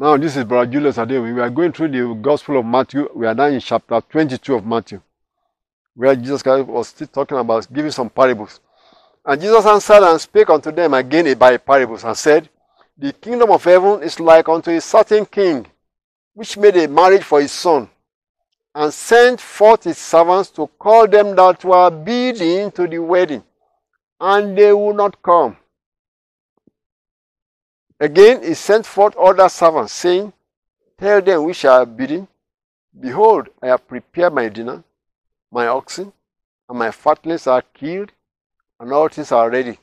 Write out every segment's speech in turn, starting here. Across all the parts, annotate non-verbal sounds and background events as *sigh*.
Now, this is Brother Julius Adewi. We are going through the Gospel of Matthew. We are now in chapter 22 of Matthew, where Jesus Christ was still talking about giving some parables. And Jesus answered and spake unto them again by parables, and said, The kingdom of heaven is like unto a certain king, which made a marriage for his son, and sent forth his servants to call them that were bidden to the wedding, and they would not come. Again he sent forth other servants, saying, Tell them which are bidden, Behold, I have prepared my dinner, my oxen, and my fatlings are killed, and all things are ready.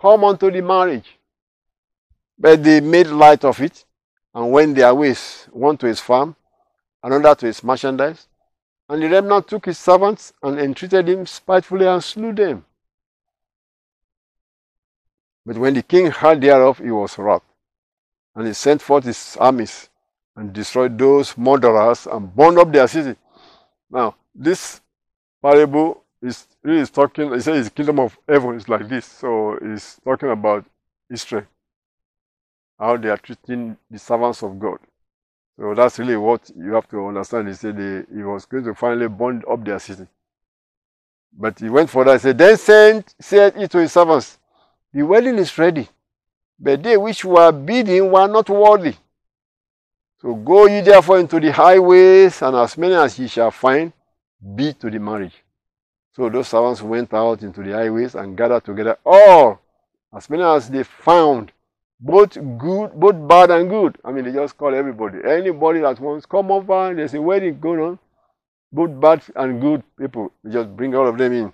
Come unto the marriage. But they made light of it, and went their ways, one to his farm, another to his merchandise. And the remnant took his servants, and entreated him spitefully, and slew them. But when the king heard thereof, he was wroth. And he sent forth his armies and destroyed those murderers and burned up their city. Now, this parable is really is talking, he says the kingdom of heaven is like this. So he's talking about Israel, how they are treating the servants of God. So that's really what you have to understand. He said they, he was going to finally burn up their city. But he went further and said, Then sent, said he to his servants, the wedding is ready, but they which were bidden were not worthy. So go ye therefore into the highways, and as many as ye shall find, bid to the marriage. So those servants went out into the highways and gathered together all, as many as they found, both good, both bad and good. I mean, they just call everybody. Anybody that wants come over, there's a wedding going on, both bad and good people. They just bring all of them in.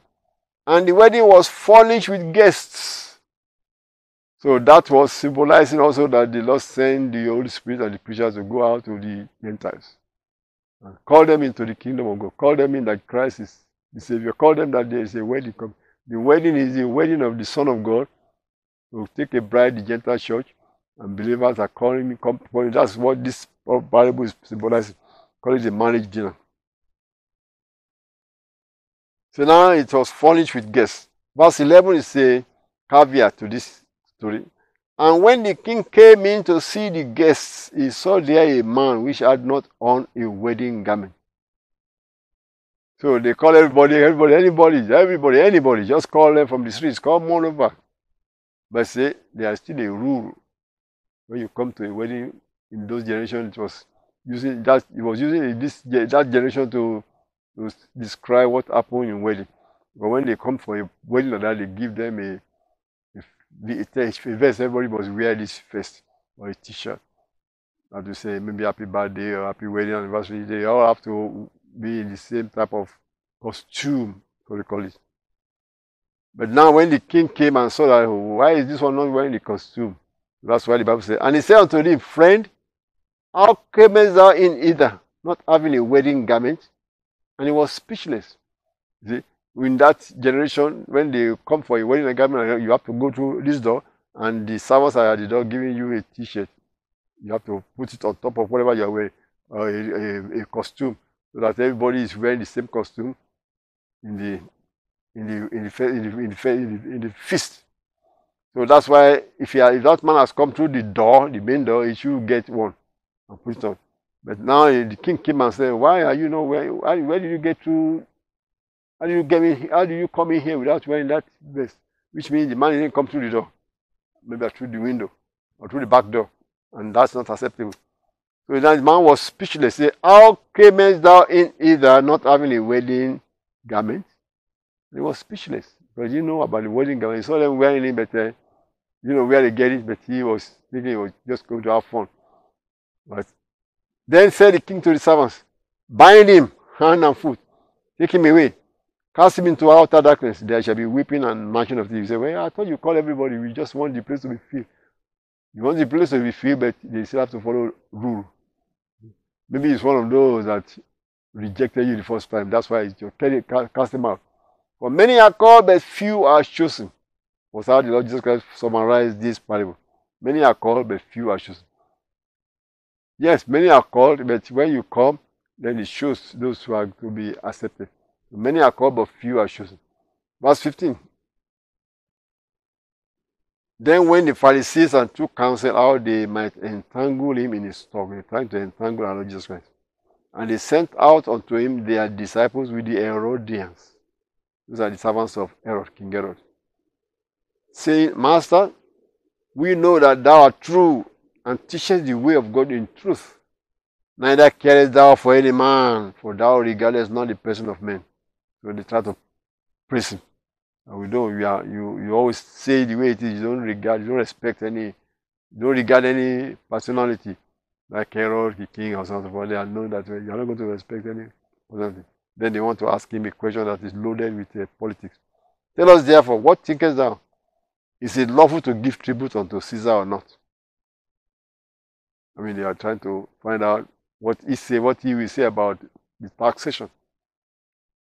And the wedding was furnished with guests. So that was symbolizing also that the Lord sent the Holy Spirit and the preachers to go out to the Gentiles and call them into the kingdom of God. Call them in that Christ is the Savior. Call them that there is a wedding. The wedding is the wedding of the Son of God. To take a bride, the Gentile church, and believers are calling me. That's what this parable is symbolizing. Call it a marriage dinner. So now it was furnished with guests. Verse 11 is a caveat to this story. And when the king came in to see the guests, he saw there a man which had not on a wedding garment. So they call everybody, everybody, anybody, everybody, anybody, just call them from the streets, come on over. But say, there is still a rule. When you come to a wedding in those generations, it was using that it was using this that generation to, to describe what happened in wedding. But when they come for a wedding like that, they give them a the first everybody must wear this vest or a t-shirt. How to say maybe happy birthday or happy wedding anniversary. They all have to be in the same type of costume, so they call it. But now when the king came and saw that, oh, why is this one not wearing the costume? That's why the Bible says, and he said unto him, Friend, how camest thou in either, not having a wedding garment? And he was speechless. See? In that generation, when they come for a wedding garment, you have to go through this door, and the servants are at the door giving you a T-shirt. You have to put it on top of whatever you're wearing, uh, a, a, a, costume, so that everybody is wearing the same costume in the in the in the in the, in the, in the, in the feast. So that's why if, are, if that man has come through the door, the main door, he should get one and put it on. But now the king came and said, "Why are you not wearing? Where did you get through how do you get me? How do you come in here without wearing that vest? Which means the man didn't come through the door, maybe through the window or through the back door, and that's not acceptable. So the man was speechless. Say, How camest thou in either not having a wedding garment? He was speechless because you know about the wedding garment. He saw them wearing it, but uh, you know where they get it, but he was thinking he was just going to have fun. But then said the king to the servants, Bind him hand and foot, take him away, Cast him into outer darkness, there shall be weeping and gnashing of teeth. You say, Well, I thought you call everybody, we just want the place to be filled. You want the place to be filled, but they still have to follow rule. Maybe it's one of those that rejected you the first time. That's why you cast them out. For many are called, but few are chosen. Was how the Lord Jesus Christ summarized this parable. Many are called, but few are chosen. Yes, many are called, but when you come, then it shows those who are to be accepted. Many are called, but few are chosen. Verse 15. Then when the Pharisees and took counsel how they might entangle him in his talk, they tried to entangle our Lord Jesus Christ. And they sent out unto him their disciples with the Herodians. These are the servants of Herod, King Herod. Saying, Master, we know that thou art true and teachest the way of God in truth. Neither carest thou for any man, for thou regardest not the person of men. So they try to praise him. And we don't, you, are, you, you always say the way it is, you don't regard, you don't respect any, you don't regard any personality, like Herod, the king, or something, for they are known that way. You're not going to respect any personality. Then they want to ask him a question that is loaded with uh, politics. Tell us therefore, what thinkest thou? Is it lawful to give tribute unto Caesar or not? I mean, they are trying to find out what he say, what he will say about the taxation,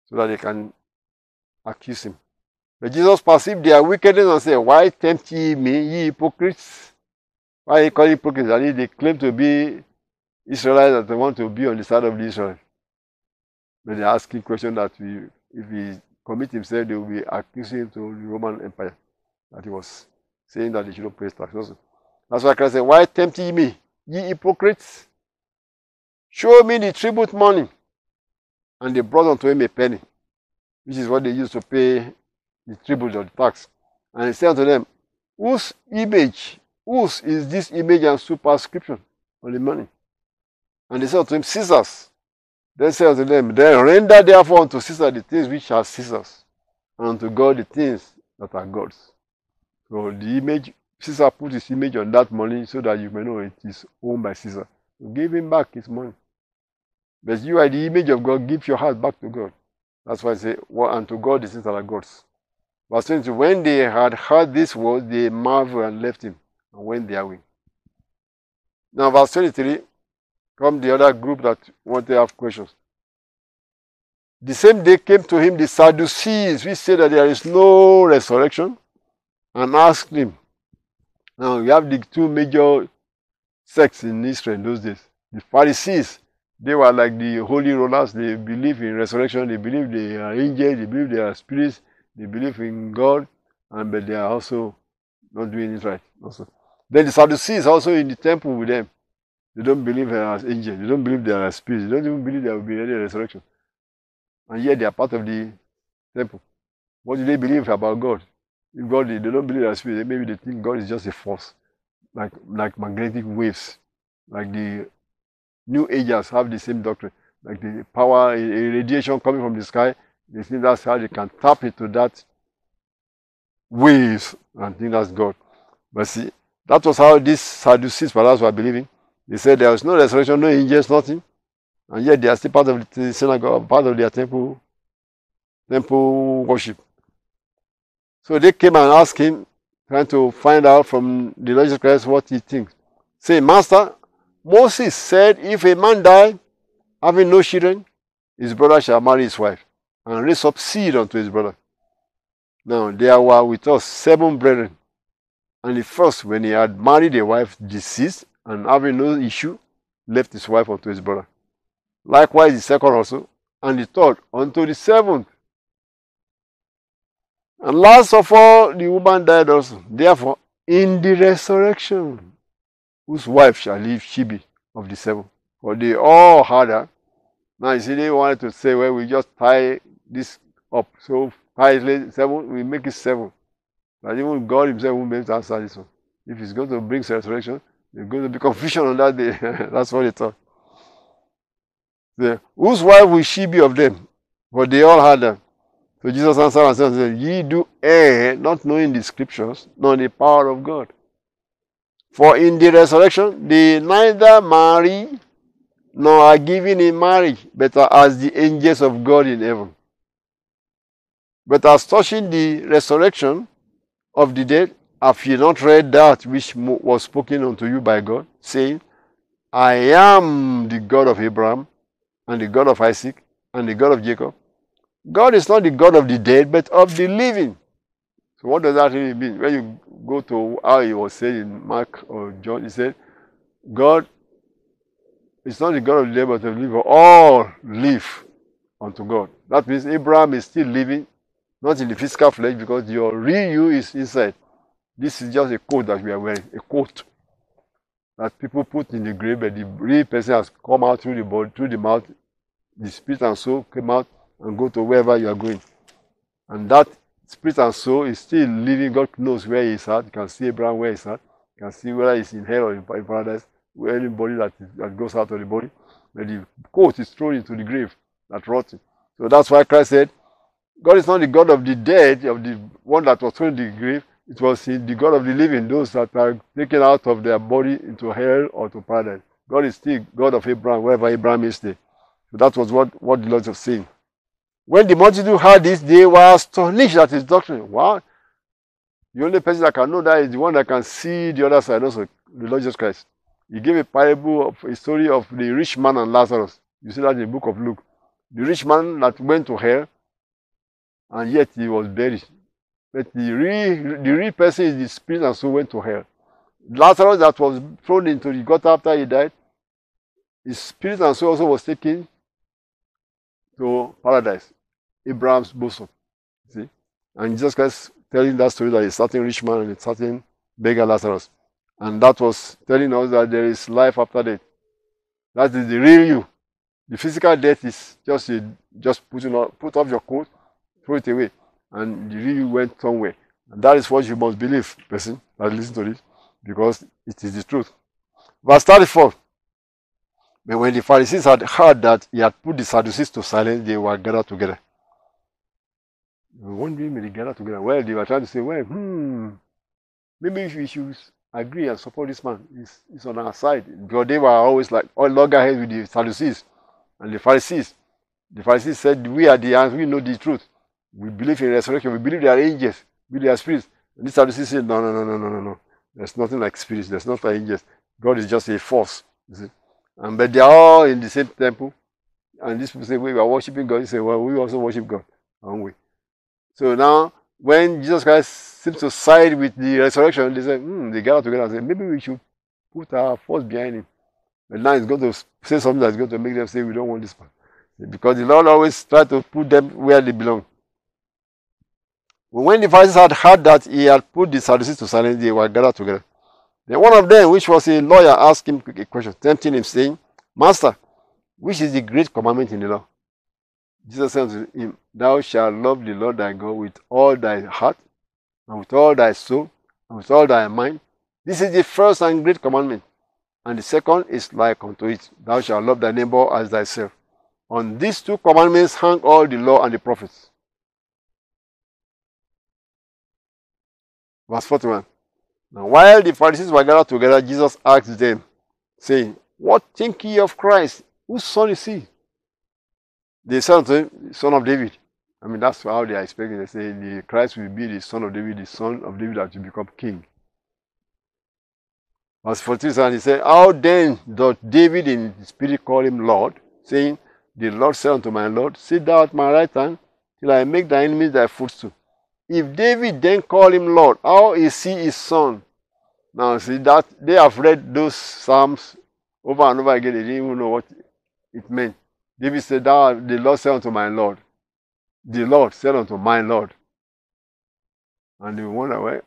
so that they can accuse him. But Jesus perceived their wickedness and said, Why tempt ye me, ye hypocrites? Why you call hypocrites? And they claim to be Israelites that they want to be on the side of Israel. But they're asking questions that we, if he commit himself, they will be accusing him to the Roman Empire. That he was saying that they shouldn't pay tax. That's why Christ said, Why tempt ye me, ye hypocrites? Show me the tribute money. And they brought unto him a penny, which is what they used to pay the tribute or the tax. And he said unto them, Whose image, whose is this image and superscription on the money? And they said unto him, Caesar's. Then said unto them, Then render therefore unto Caesar the things which are Caesar's, and unto God the things that are God's. So the image, Caesar put his image on that money so that you may know it is owned by Caesar. Give him back his money. But you are the image of God, give your heart back to God. That's why I say, well, unto God the things are God's. Verse 22, when they had heard this word, they marveled and left him and went their way. Now, verse 23, come the other group that want to have questions. The same day came to him the Sadducees, which said that there is no resurrection, and asked him. Now, you have the two major sects in Israel in those days. The Pharisees, they were like the holy rollers. They believe in resurrection. They believe they are angels. They believe they are spirits. They believe in God, and but they are also not doing it right. Also, then the Sadducees also in the temple with them. They don't believe they are angels. They don't believe they are spirits. They don't even believe there will be any resurrection. And yet they are part of the temple. What do they believe about God? If God, they don't believe that spirit. Maybe they think God is just a force, like like magnetic waves, like the New Agers have the same doctrine, like the power, a radiation coming from the sky they think that's how they can tap into that waves and think that's God. But see, that was how these Sadducees perhaps were believing. They said there was no resurrection, no angels, nothing. And yet they are still part of the synagogue, part of their temple, temple worship. So they came and asked him, trying to find out from the Lord Jesus Christ what he thinks. Say, Master, Moses said, if a man die, having no children, his brother shall marry his wife and raise up seed unto his brother. Now there were with us seven brethren. And the first, when he had married a wife deceased and having no issue, left his wife unto his brother. Likewise the second also, and the third unto the seventh. And last of all, the woman died also. Therefore, in the resurrection, whose wife shall leave she be of the seven? For they all had her. Now you see, they wanted to say, well, we just tie this up. So five seven, we make it seven. But even God Himself won't be able to answer this one. If He's going to bring resurrection, there's going to be confusion on that day. *laughs* That's what He thought. Whose wife will she be of them? For they all had them. So Jesus answered and said, Ye do err, not knowing the scriptures, nor the power of God. For in the resurrection, they neither marry nor are given in marriage, but are as the angels of God in heaven. But as touching the resurrection of the dead, have ye not read that which was spoken unto you by God, saying, I am the God of Abraham and the God of Isaac and the God of Jacob. God is not the God of the dead, but of the living. So what does that really mean? When you go to how he was saying in Mark or John, he said, God is not the God of the dead, but of living. All live unto God. That means Abraham is still living, not in the physical flesh, because your real you is inside. This is just a coat that we are wearing, a coat that people put in the grave, but the real person has come out through the body, through the mouth. The spirit and soul came out and go to wherever you are going. And that spirit and soul is still living. God knows where he is at. You can see Abraham where he's at. You can see whether he's in hell or in paradise. Where anybody that, is, that goes out of the body. But the coat is thrown into the grave that rotten. So that's why Christ said, God is not the God of the dead, of the one that was thrown in the grave. It was the God of the living, those that are taken out of their body into hell or to paradise. God is still God of Abraham, wherever Abraham is there. So that was what, what the Lord was saying. When the multitude heard this, they were astonished at his doctrine. Wow. The only person that can know that is the one that can see the other side, also the Lord Jesus Christ. He gave a parable of a story of the rich man and Lazarus. You see that in the book of Luke. The rich man that went to hell, and yet he was buried. But the real, the real person is the spirit and soul went to hell. Lazarus that was thrown into the gutter after he died, his spirit and soul also was taken to paradise, Abraham's bosom. See? And Jesus Christ telling that story that a certain rich man and a certain beggar Lazarus. And that was telling us that there is life after death. That is the real you. The physical death is just a, just putting on, put off your coat, throw it away, and the real you went somewhere. And that is what you must believe, person that listen to this, because it is the truth. Verse 34. But when the Pharisees had heard that he had put the Sadducees to silence, they were gathered together. They were wondering, they gathered together. Well, they were trying to say, well, hmm, maybe we should agree and support this man. He's, he's on our side. Because they were always like, all loggerheads with the Sadducees and the Pharisees. The Pharisees said, we are the answer, we know the truth. We believe in resurrection, we believe they are angels, we are spirits. And the Sadducees said, no, no, no, no, no, no, no. There's nothing like spirits, there's nothing like angels. God is just a force. You see? And but they are all in the same temple. And these people say, we are worshiping God. He say, well, we also worship God, aren't we? So now, when Jesus Christ seems to side with the resurrection, they say, hmm, they gather together and say, maybe we should put our force behind him. But now he's going to say something that's going to make them say, we don't want this man. Because the Lord always try to put them where they belong. When the Pharisees had heard that he had put the Sadducees to silence, they were gathered together. Then one of them, which was a lawyer, asked him a question, tempting him, saying, Master, which is the great commandment in the law? Jesus said to him, Thou shalt love the Lord thy God with all thy heart, and with all thy soul, and with all thy mind. This is the first and great commandment. And the second is like unto it, Thou shalt love thy neighbor as thyself. On these two commandments hang all the law and the prophets. Verse 41. Now, while the Pharisees were gathered together, Jesus asked them, saying, What think ye of Christ? Whose son is he? They said to him, Son of David. I mean, that's how they are expecting. They say, the Christ will be the son of David, the son of David that will become king. Verse 14, he said, How then doth David in the spirit call him Lord, saying, The Lord said unto my Lord, Sit thou at my right hand, till I make thy enemies thy footstool. If David then call him Lord, how is he his son? Now see that they have read those psalms over and over again. They didn't even know what it meant. David said, Thou the Lord said unto my Lord. The Lord said unto my Lord. And they wonder, well,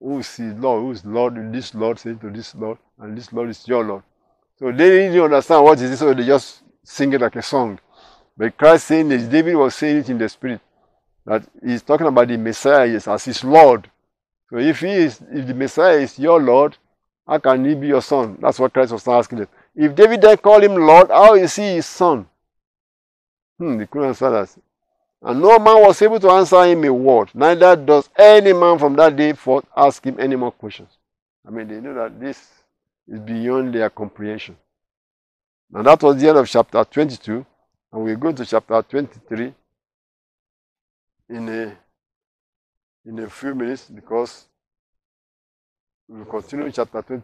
who is his Lord? Who is Lord? This Lord saying to this Lord, and this Lord is your Lord. So they didn't understand what is this, so they just sing it like a song. But Christ saying this, David was saying it in the spirit that he's talking about the Messiah as his Lord. So if he is, if the Messiah is your Lord, how can he be your son? That's what Christ was asking them. If David then called him Lord, how is he his son? Hmm, they couldn't answer that. And no man was able to answer him a word. Neither does any man from that day forth ask him any more questions. I mean, they know that this is beyond their comprehension. Now that was the end of chapter 22. And we go to chapter 23 in a in a few minutes because we will continue chapter 20